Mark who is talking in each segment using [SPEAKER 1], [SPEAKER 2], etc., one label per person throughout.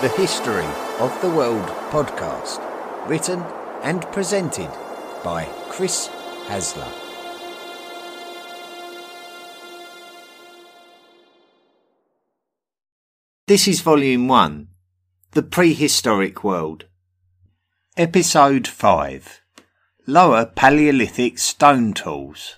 [SPEAKER 1] the History of the World podcast, written and presented by Chris Hasler. This is Volume 1 The Prehistoric World. Episode 5 Lower Paleolithic Stone Tools.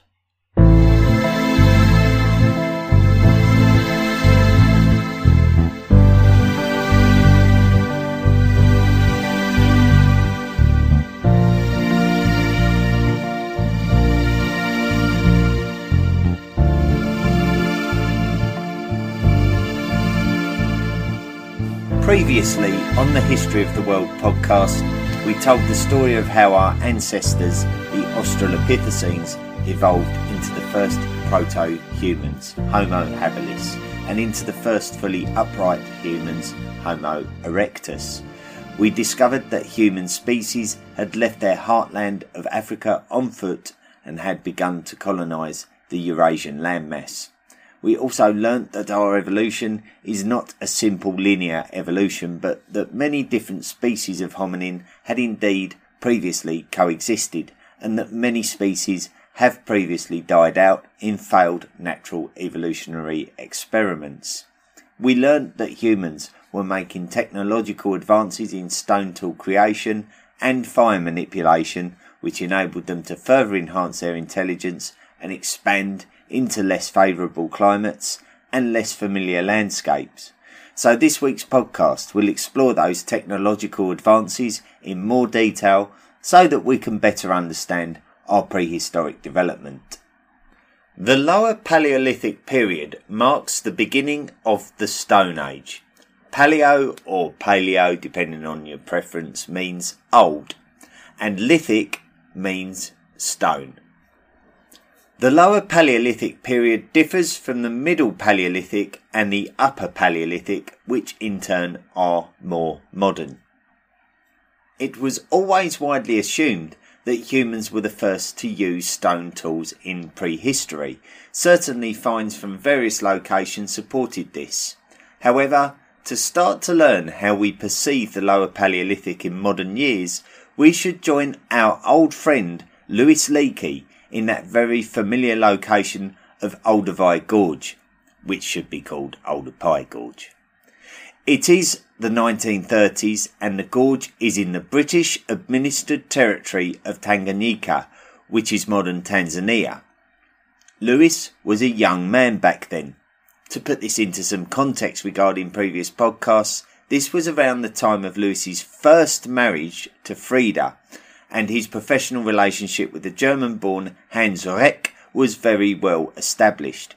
[SPEAKER 1] Previously on the History of the World podcast, we told the story of how our ancestors, the Australopithecines, evolved into the first proto humans, Homo habilis, and into the first fully upright humans, Homo erectus. We discovered that human species had left their heartland of Africa on foot and had begun to colonize the Eurasian landmass. We also learnt that our evolution is not a simple linear evolution, but that many different species of hominin had indeed previously coexisted, and that many species have previously died out in failed natural evolutionary experiments. We learnt that humans were making technological advances in stone tool creation and fire manipulation, which enabled them to further enhance their intelligence and expand into less favourable climates and less familiar landscapes. So, this week's podcast will explore those technological advances in more detail so that we can better understand our prehistoric development. The Lower Paleolithic period marks the beginning of the Stone Age. Paleo or Paleo, depending on your preference, means old, and lithic means stone. The Lower Paleolithic period differs from the Middle Paleolithic and the Upper Paleolithic, which in turn are more modern. It was always widely assumed that humans were the first to use stone tools in prehistory. Certainly, finds from various locations supported this. However, to start to learn how we perceive the Lower Paleolithic in modern years, we should join our old friend Louis Leakey in that very familiar location of Olduvai Gorge, which should be called Oldupai Gorge. It is the 1930s and the gorge is in the British administered territory of Tanganyika, which is modern Tanzania. Louis was a young man back then. To put this into some context regarding previous podcasts, this was around the time of Louis's first marriage to Frida, and his professional relationship with the German born Hans Reck was very well established.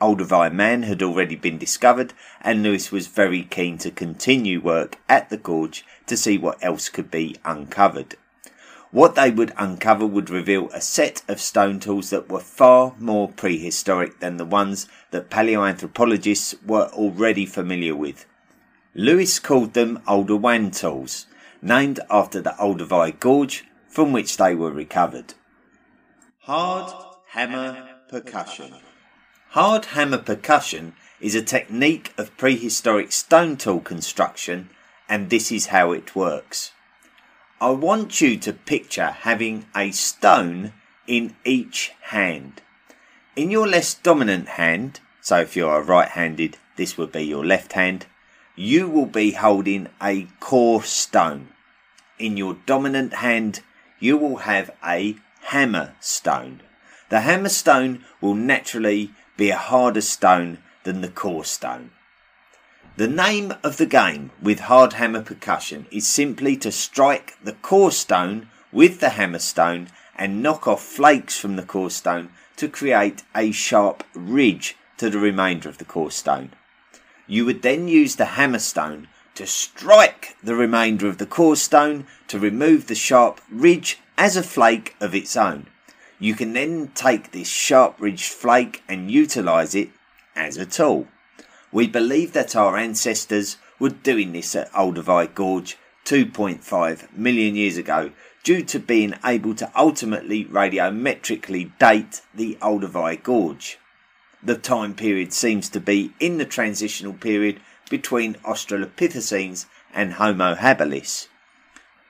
[SPEAKER 1] Olduvai Man had already been discovered, and Louis was very keen to continue work at the gorge to see what else could be uncovered. What they would uncover would reveal a set of stone tools that were far more prehistoric than the ones that paleoanthropologists were already familiar with. Louis called them Oldowan tools, named after the Olduvai Gorge, from which they were recovered. Hard hammer percussion. Hard hammer percussion is a technique of prehistoric stone tool construction, and this is how it works. I want you to picture having a stone in each hand. In your less dominant hand, so if you are right handed, this would be your left hand, you will be holding a core stone. In your dominant hand, you will have a hammer stone. The hammer stone will naturally be a harder stone than the core stone. The name of the game with hard hammer percussion is simply to strike the core stone with the hammer stone and knock off flakes from the core stone to create a sharp ridge to the remainder of the core stone. You would then use the hammer stone to strike the remainder of the core stone to remove the sharp ridge as a flake of its own. You can then take this sharp ridged flake and utilize it as a tool. We believe that our ancestors were doing this at Olduvai Gorge 2.5 million years ago due to being able to ultimately radiometrically date the Olduvai Gorge. The time period seems to be in the transitional period between Australopithecines and Homo habilis.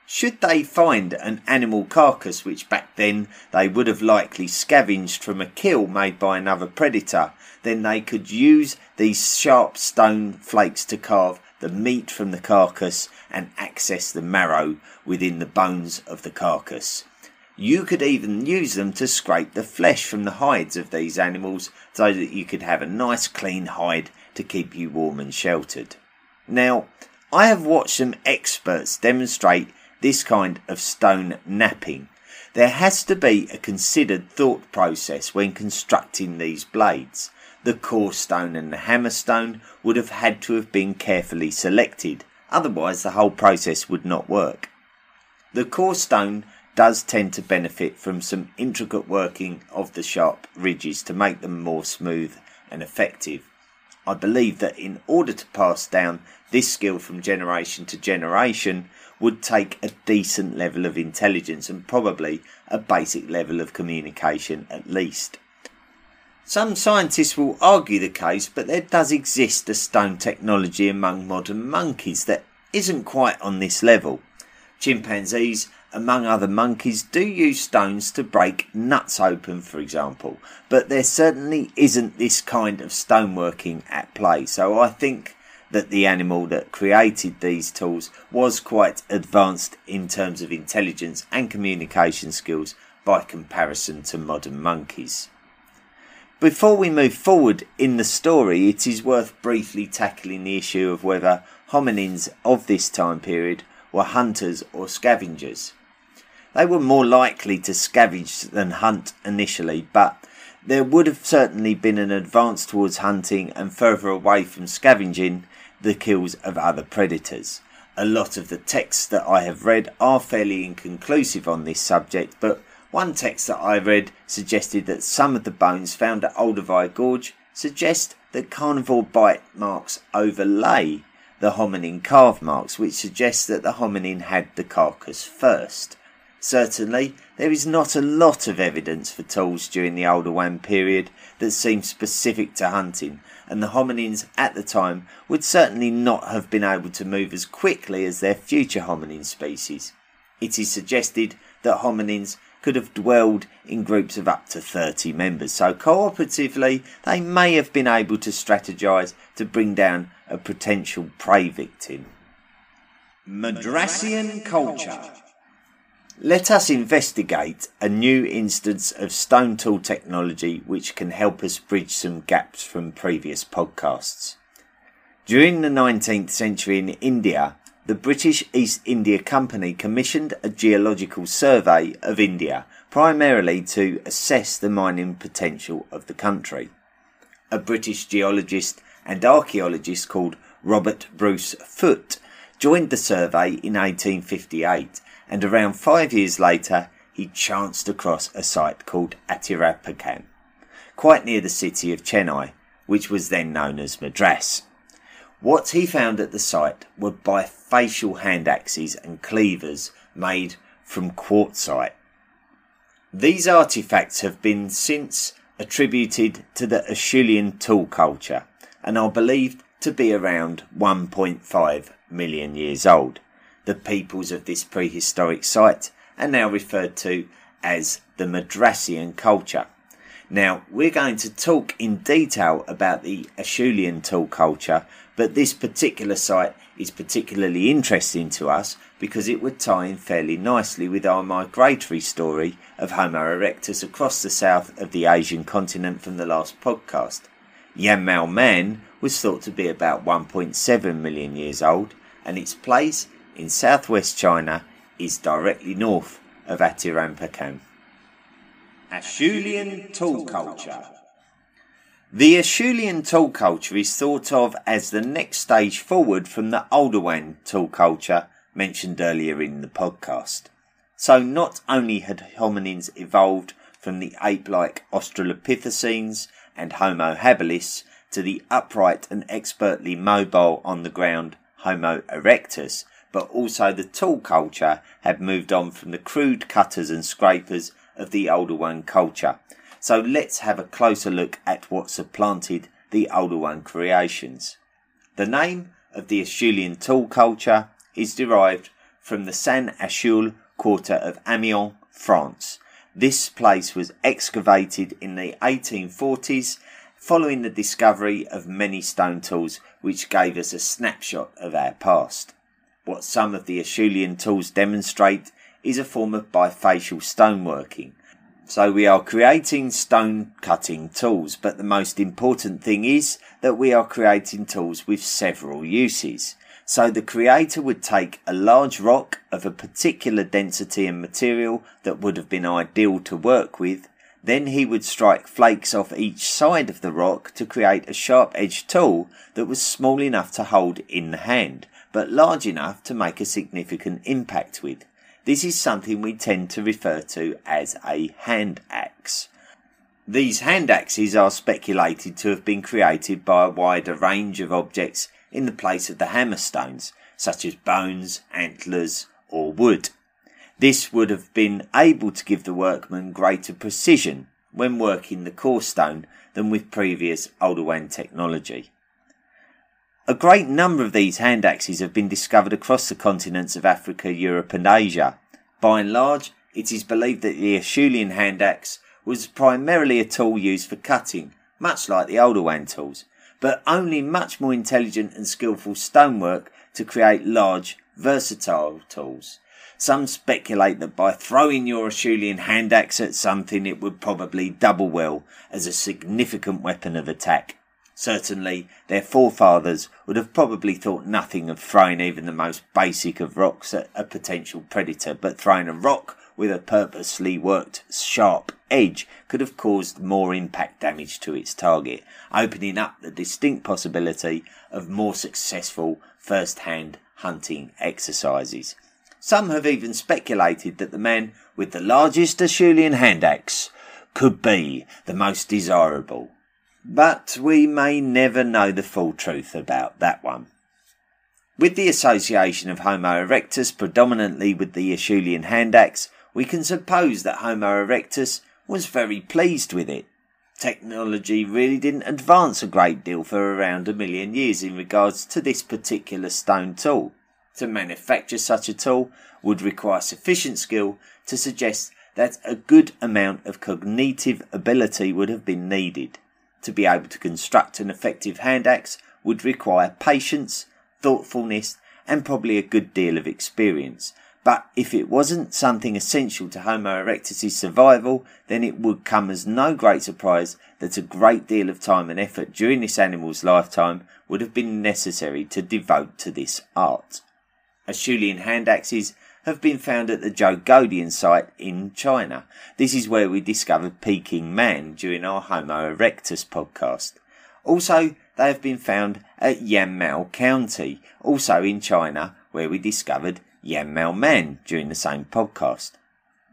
[SPEAKER 1] Should they find an animal carcass which back then they would have likely scavenged from a kill made by another predator, then they could use these sharp stone flakes to carve the meat from the carcass and access the marrow within the bones of the carcass. You could even use them to scrape the flesh from the hides of these animals so that you could have a nice clean hide to keep you warm and sheltered. Now, I have watched some experts demonstrate this kind of stone knapping. There has to be a considered thought process when constructing these blades. The core stone and the hammer stone would have had to have been carefully selected, otherwise, the whole process would not work. The core stone does tend to benefit from some intricate working of the sharp ridges to make them more smooth and effective. I believe that in order to pass down this skill from generation to generation would take a decent level of intelligence and probably a basic level of communication at least. Some scientists will argue the case, but there does exist a stone technology among modern monkeys that isn't quite on this level. Chimpanzees among other monkeys, do use stones to break nuts open, for example, but there certainly isn't this kind of stoneworking at play. So I think that the animal that created these tools was quite advanced in terms of intelligence and communication skills by comparison to modern monkeys. Before we move forward in the story, it is worth briefly tackling the issue of whether hominins of this time period were hunters or scavengers. They were more likely to scavenge than hunt initially, but there would have certainly been an advance towards hunting and further away from scavenging the kills of other predators. A lot of the texts that I have read are fairly inconclusive on this subject, but one text that I read suggested that some of the bones found at Olduvai Gorge suggest that carnivore bite marks overlay the hominin carve marks, which suggests that the hominin had the carcass first. Certainly, there is not a lot of evidence for tools during the older Oldowan period that seem specific to hunting, and the hominins at the time would certainly not have been able to move as quickly as their future hominin species. It is suggested that hominins could have dwelled in groups of up to 30 members, so cooperatively they may have been able to strategize to bring down a potential prey victim. Madrassian culture. Let us investigate a new instance of stone tool technology which can help us bridge some gaps from previous podcasts. During the 19th century in India, the British East India Company commissioned a geological survey of India, primarily to assess the mining potential of the country. A British geologist and archaeologist called Robert Bruce Foote joined the survey in 1858 and around five years later he chanced across a site called Attirampakkam, quite near the city of Chennai, which was then known as Madras. What he found at the site were bifacial hand axes and cleavers made from quartzite. These artifacts have been since attributed to the Acheulean tool culture and are believed to be around 1.5 million years old the peoples of this prehistoric site are now referred to as the Madrassian culture. Now, we're going to talk in detail about the Acheulean tool culture, but this particular site is particularly interesting to us because it would tie in fairly nicely with our migratory story of Homo erectus across the south of the Asian continent from the last podcast. Yuanmou Man was thought to be about 1.7 million years old, and its place in southwest China is directly north of Attirampakkam. Acheulean tool culture. The Acheulean tool culture is thought of as the next stage forward from the Oldowan tool culture mentioned earlier in the podcast. So not only had hominins evolved from the ape-like Australopithecines and Homo habilis to the upright and expertly mobile on the ground Homo erectus, but also the tool culture had moved on from the crude cutters and scrapers of the Oldowan culture. So let's have a closer look at what supplanted the Oldowan creations. The name of the Acheulean tool culture is derived from the Saint Acheul quarter of Amiens, France. This place was excavated in the 1840s following the discovery of many stone tools which gave us a snapshot of our past. What some of the Acheulean tools demonstrate is a form of bifacial stoneworking. So we are creating stone cutting tools, but the most important thing is that we are creating tools with several uses. So the creator would take a large rock of a particular density and material that would have been ideal to work with. Then he would strike flakes off each side of the rock to create a sharp edged tool that was small enough to hold in the hand, but large enough to make a significant impact with. This is something we tend to refer to as a hand axe. These hand axes are speculated to have been created by a wider range of objects in the place of the hammer stones, such as bones, antlers, or wood. This would have been able to give the workman greater precision when working the core stone than with previous Oldowan technology. A great number of these hand axes have been discovered across the continents of Africa, Europe, and Asia. By and large, it is believed that the Acheulean hand axe was primarily a tool used for cutting, much like the Oldowan tools, but only much more intelligent and skillful stonework to create large, versatile tools. Some speculate that by throwing your Acheulean hand axe at something, it would probably double well as a significant weapon of attack. Certainly, their forefathers would have probably thought nothing of throwing even the most basic of rocks at a potential predator, but throwing a rock with a purposely worked sharp edge could have caused more impact damage to its target, opening up the distinct possibility of more successful first hand hunting exercises. Some have even speculated that the man with the largest Acheulean hand axe could be the most desirable but we may never know the full truth about that one. With the association of Homo erectus predominantly with the Acheulean hand axe, we can suppose that Homo erectus was very pleased with it. Technology really didn't advance a great deal for around a million years in regards to this particular stone tool. To manufacture such a tool would require sufficient skill to suggest that a good amount of cognitive ability would have been needed to be able to construct an effective hand axe would require patience, thoughtfulness, and probably a good deal of experience. But if it wasn't something essential to Homo erectus' survival, then it would come as no great surprise that a great deal of time and effort during this animal's lifetime would have been necessary to devote to this art. Acheulean hand axes have been found at the Zhoukoudian site in China. This is where we discovered Peking Man during our Homo erectus podcast. Also, they have been found at Yuanmou County, also in China, where we discovered Yuanmou Man during the same podcast.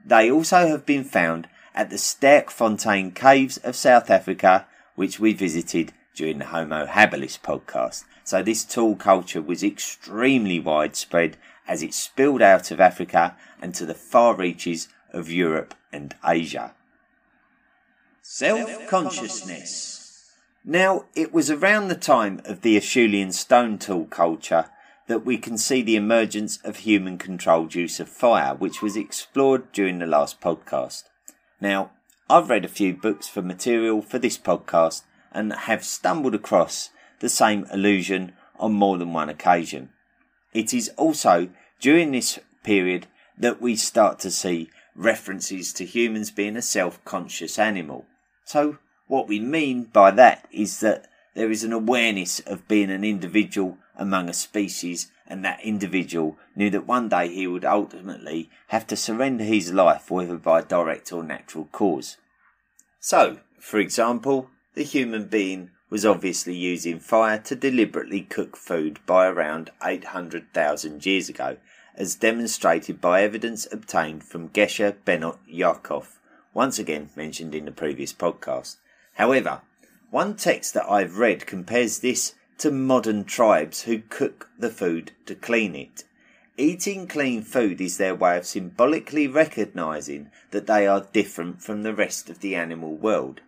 [SPEAKER 1] They also have been found at the Sterkfontein Caves of South Africa, which we visited during the Homo habilis podcast. So this tool culture was extremely widespread as it spilled out of Africa and to the far reaches of Europe and Asia. Self consciousness. Now, it was around the time of the Acheulean stone tool culture that we can see the emergence of human controlled use of fire, which was explored during the last podcast. Now, I've read a few books for material for this podcast and have stumbled across the same illusion on more than one occasion. It is also during this period that we start to see references to humans being a self conscious animal. So, what we mean by that is that there is an awareness of being an individual among a species, and that individual knew that one day he would ultimately have to surrender his life, whether by direct or natural cause. So, for example, the human being was obviously using fire to deliberately cook food by around 800,000 years ago, as demonstrated by evidence obtained from Gesher Benot Yaakov, once again mentioned in the previous podcast. However, one text that I've read compares this to modern tribes who cook the food to clean it. Eating clean food is their way of symbolically recognizing that they are different from the rest of the animal world.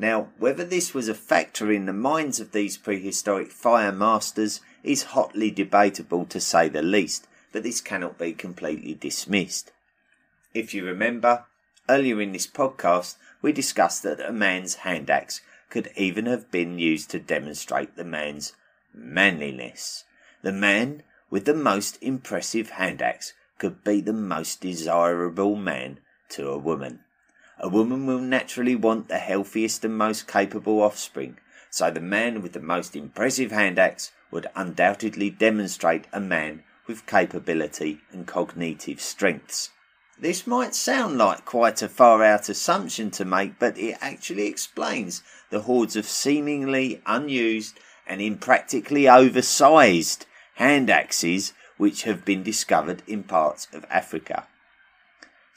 [SPEAKER 1] Now, whether this was a factor in the minds of these prehistoric fire masters is hotly debatable to say the least, but this cannot be completely dismissed. If you remember, earlier in this podcast, we discussed that a man's hand axe could even have been used to demonstrate the man's manliness. The man with the most impressive hand axe could be the most desirable man to a woman. A woman will naturally want the healthiest and most capable offspring, so the man with the most impressive hand axe would undoubtedly demonstrate a man with capability and cognitive strengths. This might sound like quite a far out assumption to make, but it actually explains the hordes of seemingly unused and impractically oversized hand axes which have been discovered in parts of Africa.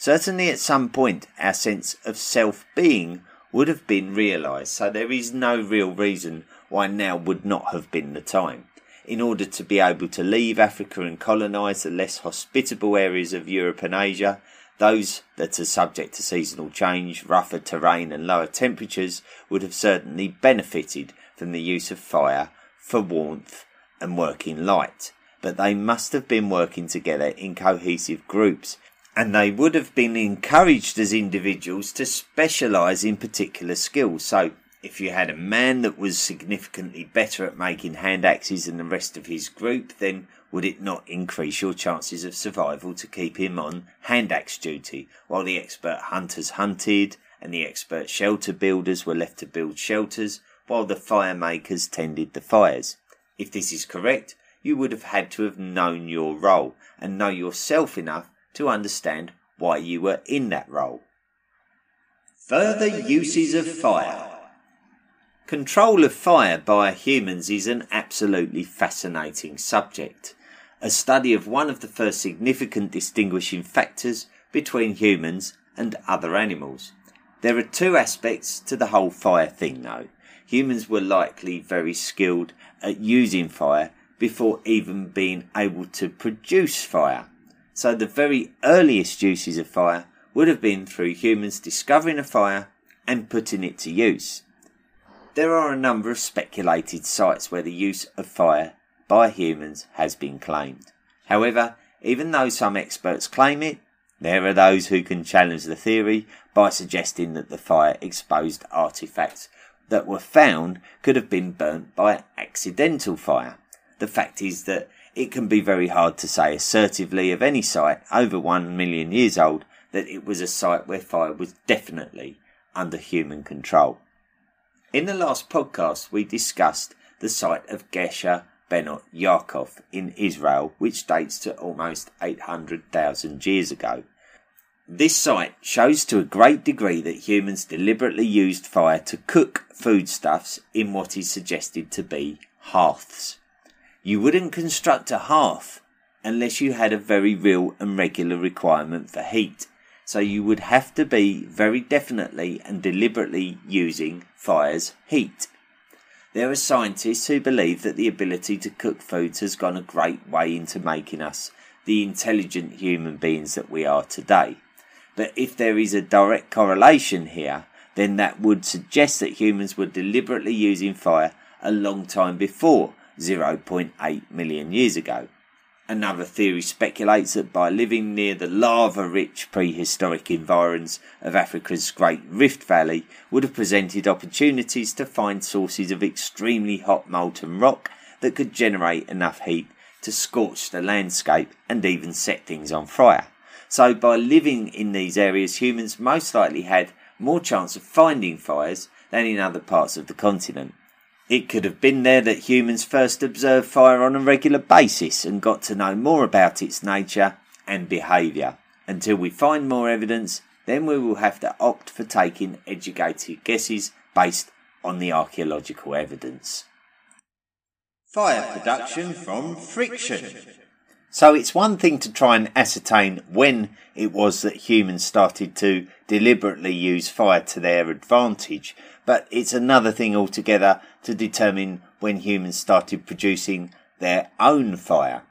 [SPEAKER 1] Certainly, at some point, our sense of self being would have been realised, so there is no real reason why now would not have been the time. In order to be able to leave Africa and colonise the less hospitable areas of Europe and Asia, those that are subject to seasonal change, rougher terrain, and lower temperatures would have certainly benefited from the use of fire for warmth and working light but they must have been working together in cohesive groups. And they would have been encouraged as individuals to specialise in particular skills. So, if you had a man that was significantly better at making hand axes than the rest of his group, then would it not increase your chances of survival to keep him on hand axe duty while the expert hunters hunted and the expert shelter builders were left to build shelters while the fire makers tended the fires? If this is correct, you would have had to have known your role and know yourself enough to understand why you were in that role. Further uses of fire. Control of fire by humans is an absolutely fascinating subject, a study of one of the first significant distinguishing factors between humans and other animals. There are two aspects to the whole fire thing though. Humans were likely very skilled at using fire before even being able to produce fire. So the very earliest uses of fire would have been through humans discovering a fire and putting it to use. There are a number of speculated sites where the use of fire by humans has been claimed. However, even though some experts claim it, there are those who can challenge the theory by suggesting that the fire exposed artifacts that were found could have been burnt by accidental fire. The fact is that it can be very hard to say assertively of any site over one million years old that it was a site where fire was definitely under human control. In the last podcast, we discussed the site of Gesher Benot Yaakov in Israel, which dates to almost 800,000 years ago. This site shows to a great degree that humans deliberately used fire to cook foodstuffs in what is suggested to be hearths. You wouldn't construct a hearth unless you had a very real and regular requirement for heat. So you would have to be very definitely and deliberately using fire's heat. There are scientists who believe that the ability to cook foods has gone a great way into making us the intelligent human beings that we are today. But if there is a direct correlation here, then that would suggest that humans were deliberately using fire a long time before 0.8 million years ago. Another theory speculates that by living near the lava rich prehistoric environs of Africa's Great Rift Valley would have presented opportunities to find sources of extremely hot molten rock that could generate enough heat to scorch the landscape and even set things on fire. So, by living in these areas, humans most likely had more chance of finding fires than in other parts of the continent. It could have been there that humans first observed fire on a regular basis and got to know more about its nature and behaviour. Until we find more evidence, then we will have to opt for taking educated guesses based on the archaeological evidence. Fire production from friction. So it's one thing to try and ascertain when it was that humans started to deliberately use fire to their advantage, but it's another thing altogether to determine when humans started producing their own fire.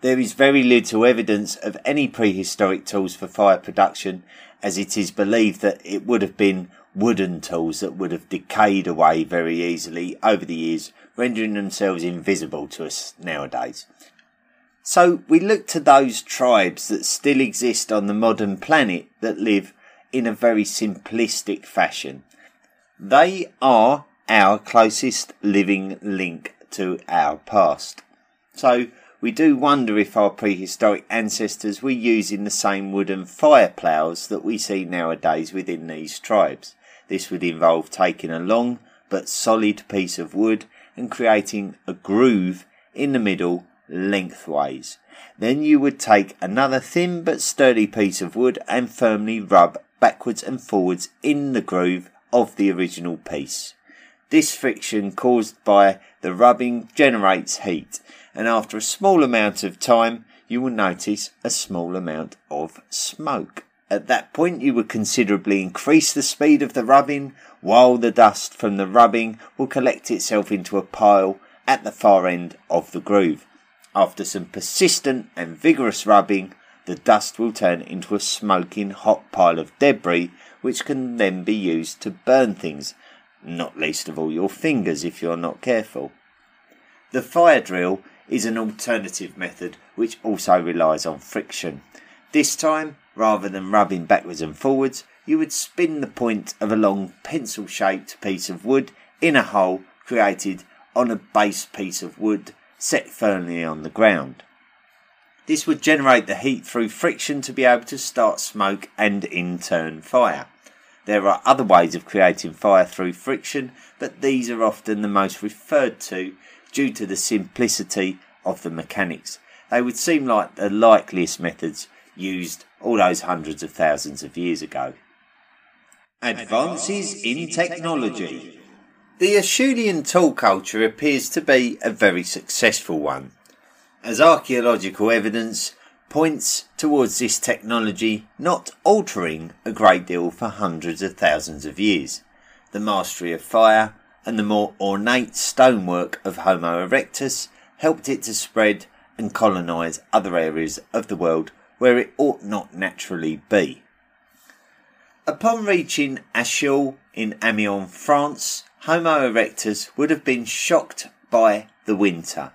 [SPEAKER 1] There is very little evidence of any prehistoric tools for fire production, as it is believed that it would have been wooden tools that would have decayed away very easily over the years, rendering themselves invisible to us nowadays. So we look to those tribes that still exist on the modern planet that live in a very simplistic fashion. They are our closest living link to our past. So we do wonder if our prehistoric ancestors were using the same wooden fire ploughs that we see nowadays within these tribes. This would involve taking a long but solid piece of wood and creating a groove in the middle lengthways. Then you would take another thin but sturdy piece of wood and firmly rub backwards and forwards in the groove of the original piece. This friction caused by the rubbing generates heat, and after a small amount of time, you will notice a small amount of smoke. At that point, you would considerably increase the speed of the rubbing, while the dust from the rubbing will collect itself into a pile at the far end of the groove. After some persistent and vigorous rubbing, the dust will turn into a smoking hot pile of debris which can then be used to burn things, not least of all your fingers if you're not careful. The fire drill is an alternative method which also relies on friction. This time, rather than rubbing backwards and forwards, you would spin the point of a long pencil shaped piece of wood in a hole created on a base piece of wood set firmly on the ground. This would generate the heat through friction to be able to start smoke and in turn fire. There are other ways of creating fire through friction, but these are often the most referred to due to the simplicity of the mechanics. They would seem like the likeliest methods used all those hundreds of thousands of years ago. Advances in technology. The Acheulean tool culture appears to be a very successful one, as archaeological evidence points towards this technology not altering a great deal for hundreds of thousands of years. The mastery of fire and the more ornate stonework of Homo erectus helped it to spread and colonize other areas of the world where it ought not naturally be. Upon reaching Acheules in Amiens, France, Homo erectus would have been shocked by the winter.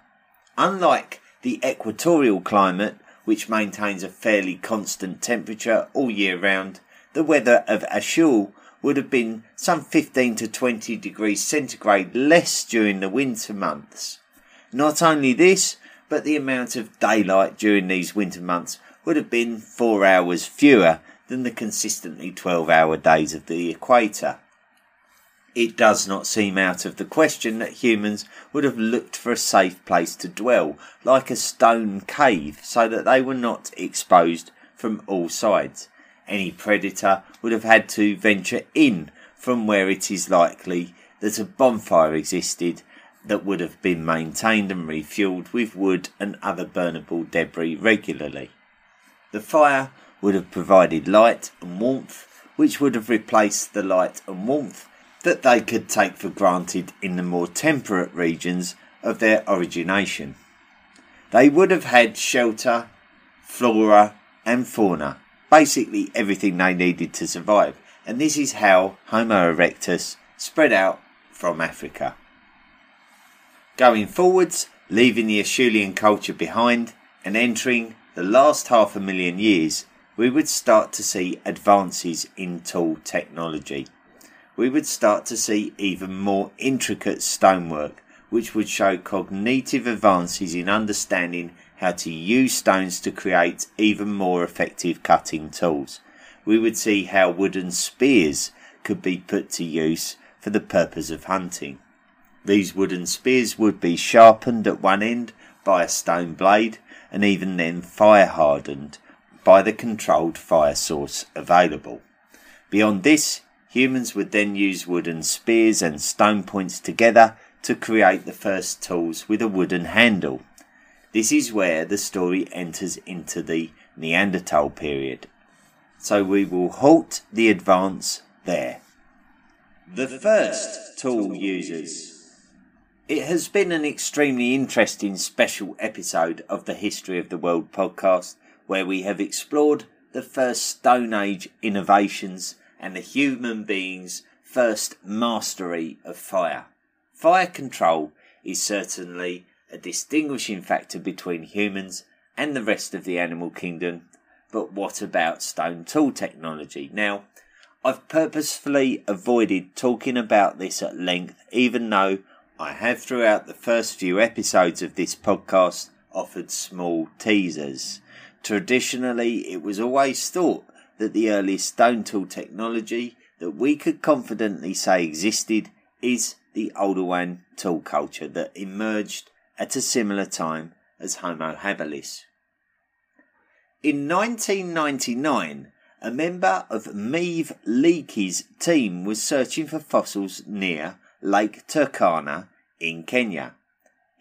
[SPEAKER 1] Unlike the equatorial climate, which maintains a fairly constant temperature all year round, the weather of Acheul would have been some 15 to 20 degrees centigrade less during the winter months. Not only this, but the amount of daylight during these winter months would have been four hours fewer than the consistently 12 hour days of the equator. It does not seem out of the question that humans would have looked for a safe place to dwell, like a stone cave, so that they were not exposed from all sides. Any predator would have had to venture in from where it is likely that a bonfire existed that would have been maintained and refueled with wood and other burnable debris regularly. The fire would have provided light and warmth, which would have replaced the light and warmth that they could take for granted in the more temperate regions of their origination. They would have had shelter, flora, and fauna, basically everything they needed to survive, and this is how Homo erectus spread out from Africa. Going forwards, leaving the Acheulean culture behind and entering the last half a million years, we would start to see advances in tool technology we would start to see even more intricate stonework, which would show cognitive advances in understanding how to use stones to create even more effective cutting tools. We would see how wooden spears could be put to use for the purpose of hunting. These wooden spears would be sharpened at one end by a stone blade and even then fire hardened by the controlled fire source available. Beyond this, Humans would then use wooden spears and stone points together to create the first tools with a wooden handle. This is where the story enters into the Neanderthal period. So we will halt the advance there. The first tool users. It has been an extremely interesting special episode of the History of the World podcast where we have explored the first Stone Age innovations and the human being's first mastery of fire. Fire control is certainly a distinguishing factor between humans and the rest of the animal kingdom. But what about stone tool technology? Now, I've purposefully avoided talking about this at length, even though I have throughout the first few episodes of this podcast offered small teasers. Traditionally, it was always thought that the earliest stone tool technology that we could confidently say existed is the Oldowan tool culture that emerged at a similar time as Homo habilis. In 1999, a member of Meave Leakey's team was searching for fossils near Lake Turkana in Kenya.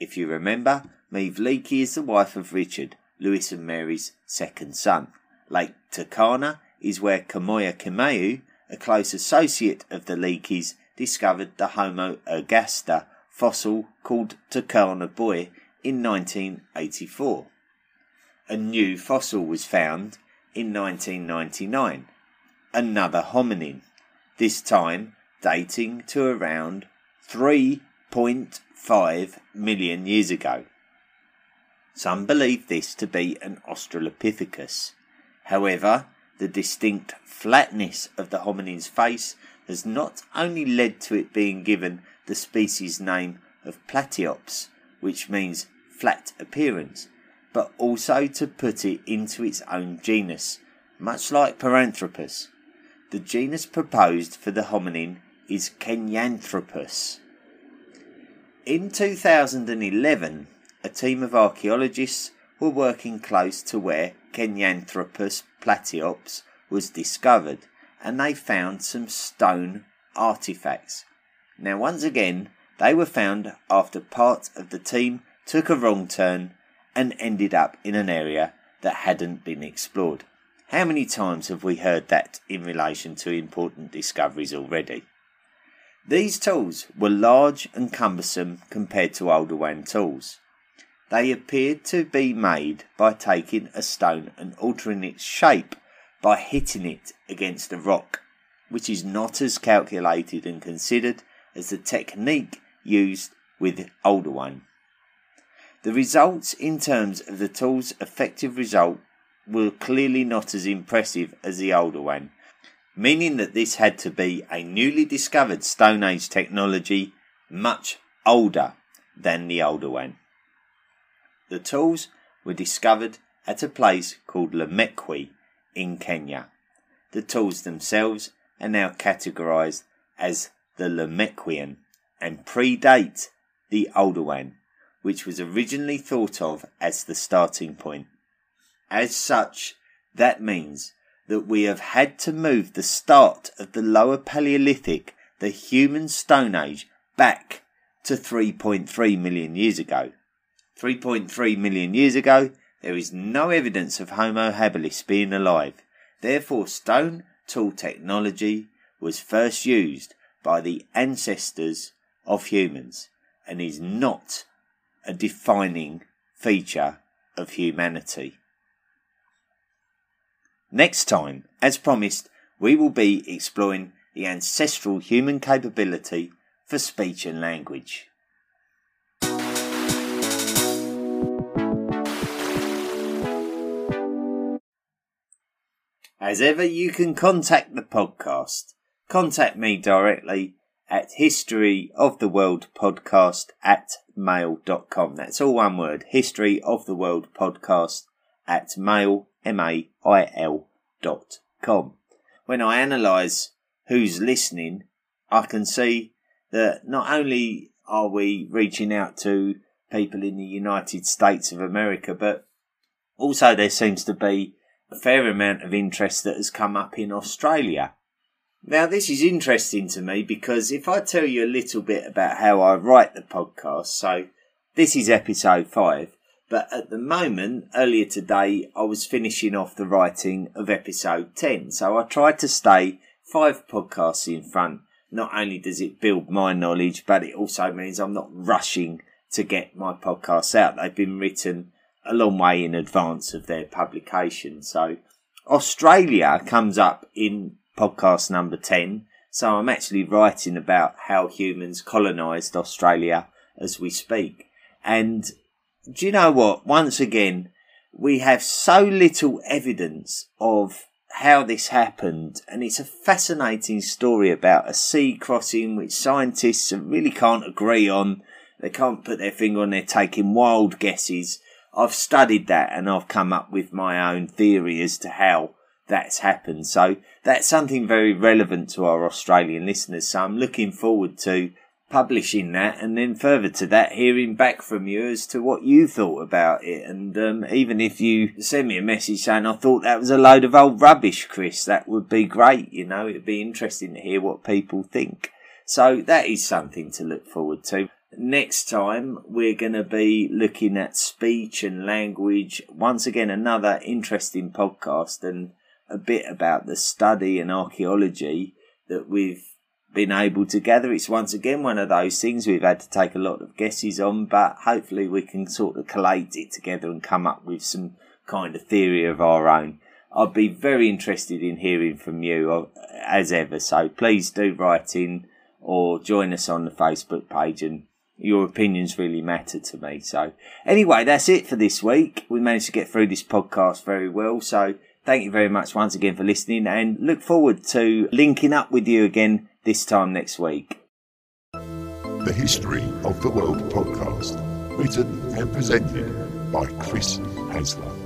[SPEAKER 1] If you remember, Meave Leakey is the wife of Richard, Louis and Mary's second son. Lake Turkana is where Kamoya Kimeu, a close associate of the Leakeys, discovered the Homo ergaster fossil called Turkana Boy in 1984. A new fossil was found in 1999, another hominin, this time dating to around 3.5 million years ago. Some believe this to be an Australopithecus. However, the distinct flatness of the hominin's face has not only led to it being given the species name of Platyops, which means flat appearance, but also to put it into its own genus, much like Paranthropus. The genus proposed for the hominin is Kenyanthropus. In 2011, a team of archaeologists were working close to where Kenyanthropus platyops was discovered and they found some stone artifacts. Now, once again, they were found after part of the team took a wrong turn and ended up in an area that hadn't been explored. How many times have we heard that in relation to important discoveries already? These tools were large and cumbersome compared to Oldowan tools. They appeared to be made by taking a stone and altering its shape by hitting it against a rock, which is not as calculated and considered as the technique used with the Oldowan. The results in terms of the tool's effective result were clearly not as impressive as the Oldowan, meaning that this had to be a newly discovered Stone Age technology much older than the Oldowan. The tools were discovered at a place called Lomekwi in Kenya. The tools themselves are now categorized as the Lomekwian and predate the Oldowan which was originally thought of as the starting point. As such, that means that we have had to move the start of the lower Paleolithic, the human Stone Age, back to 3.3 million years ago. 3.3 million years ago, there is no evidence of Homo habilis being alive. Therefore, stone tool technology was first used by the ancestors of humans and is not a defining feature of humanity. Next time, as promised, we will be exploring the ancestral human capability for speech and language. As ever, you can contact the podcast. Contact me directly at historyoftheworldpodcast of the world podcast at mail.com. That's all one word. History of the world podcast at mail, M-A-I-L dot com. When I analyze who's listening, I can see that not only are we reaching out to people in the United States of America, but also there seems to be a fair amount of interest that has come up in Australia. Now, this is interesting to me because if I tell you a little bit about how I write the podcast, so this is episode five, but at the moment, earlier today, I was finishing off the writing of episode 10. So I tried to stay five podcasts in front. Not only does it build my knowledge, but it also means I'm not rushing to get my podcasts out. They've been written a long way in advance of their publication. So Australia comes up in podcast number 10. So I'm actually writing about how humans colonised Australia as we speak. And do you know what? Once again, we have so little evidence of how this happened, and it's a fascinating story about a sea crossing which scientists really can't agree on. They can't put their finger on. They're taking wild guesses. I've studied that and I've come up with my own theory as to how that's happened. So that's something very relevant to our Australian listeners. So I'm looking forward to publishing that and then further to that hearing back from you as to what you thought about it and um, even if you send me a message saying i thought that was a load of old rubbish chris that would be great you know it'd be interesting to hear what people think so that is something to look forward to next time we're going to be looking at speech and language once again another interesting podcast and a bit about the study and archaeology that we've been able to gather. It's once again one of those things we've had to take a lot of guesses on, but hopefully we can sort of collate it together and come up with some kind of theory of our own. I'd be very interested in hearing from you uh, as ever, so please do write in or join us on the Facebook page and your opinions really matter to me. So anyway, that's it for this week. We managed to get through this podcast very well. So thank you very much once again for listening and look forward to linking up with you again this time next week.
[SPEAKER 2] The History of the World podcast, written and presented by Chris Hasler.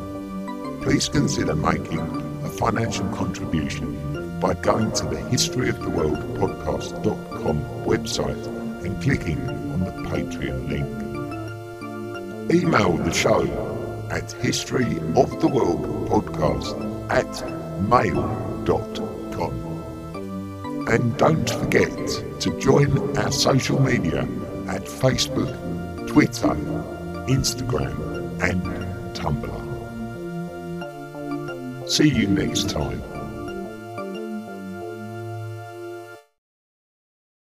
[SPEAKER 2] Please consider making a financial contribution by going to the History of the World podcast.com website and clicking on the Patreon link. Email the show at historyoftheworldpodcast at mail.com. And don't forget to join our social media at Facebook, Twitter, Instagram, and Tumblr. See you next time.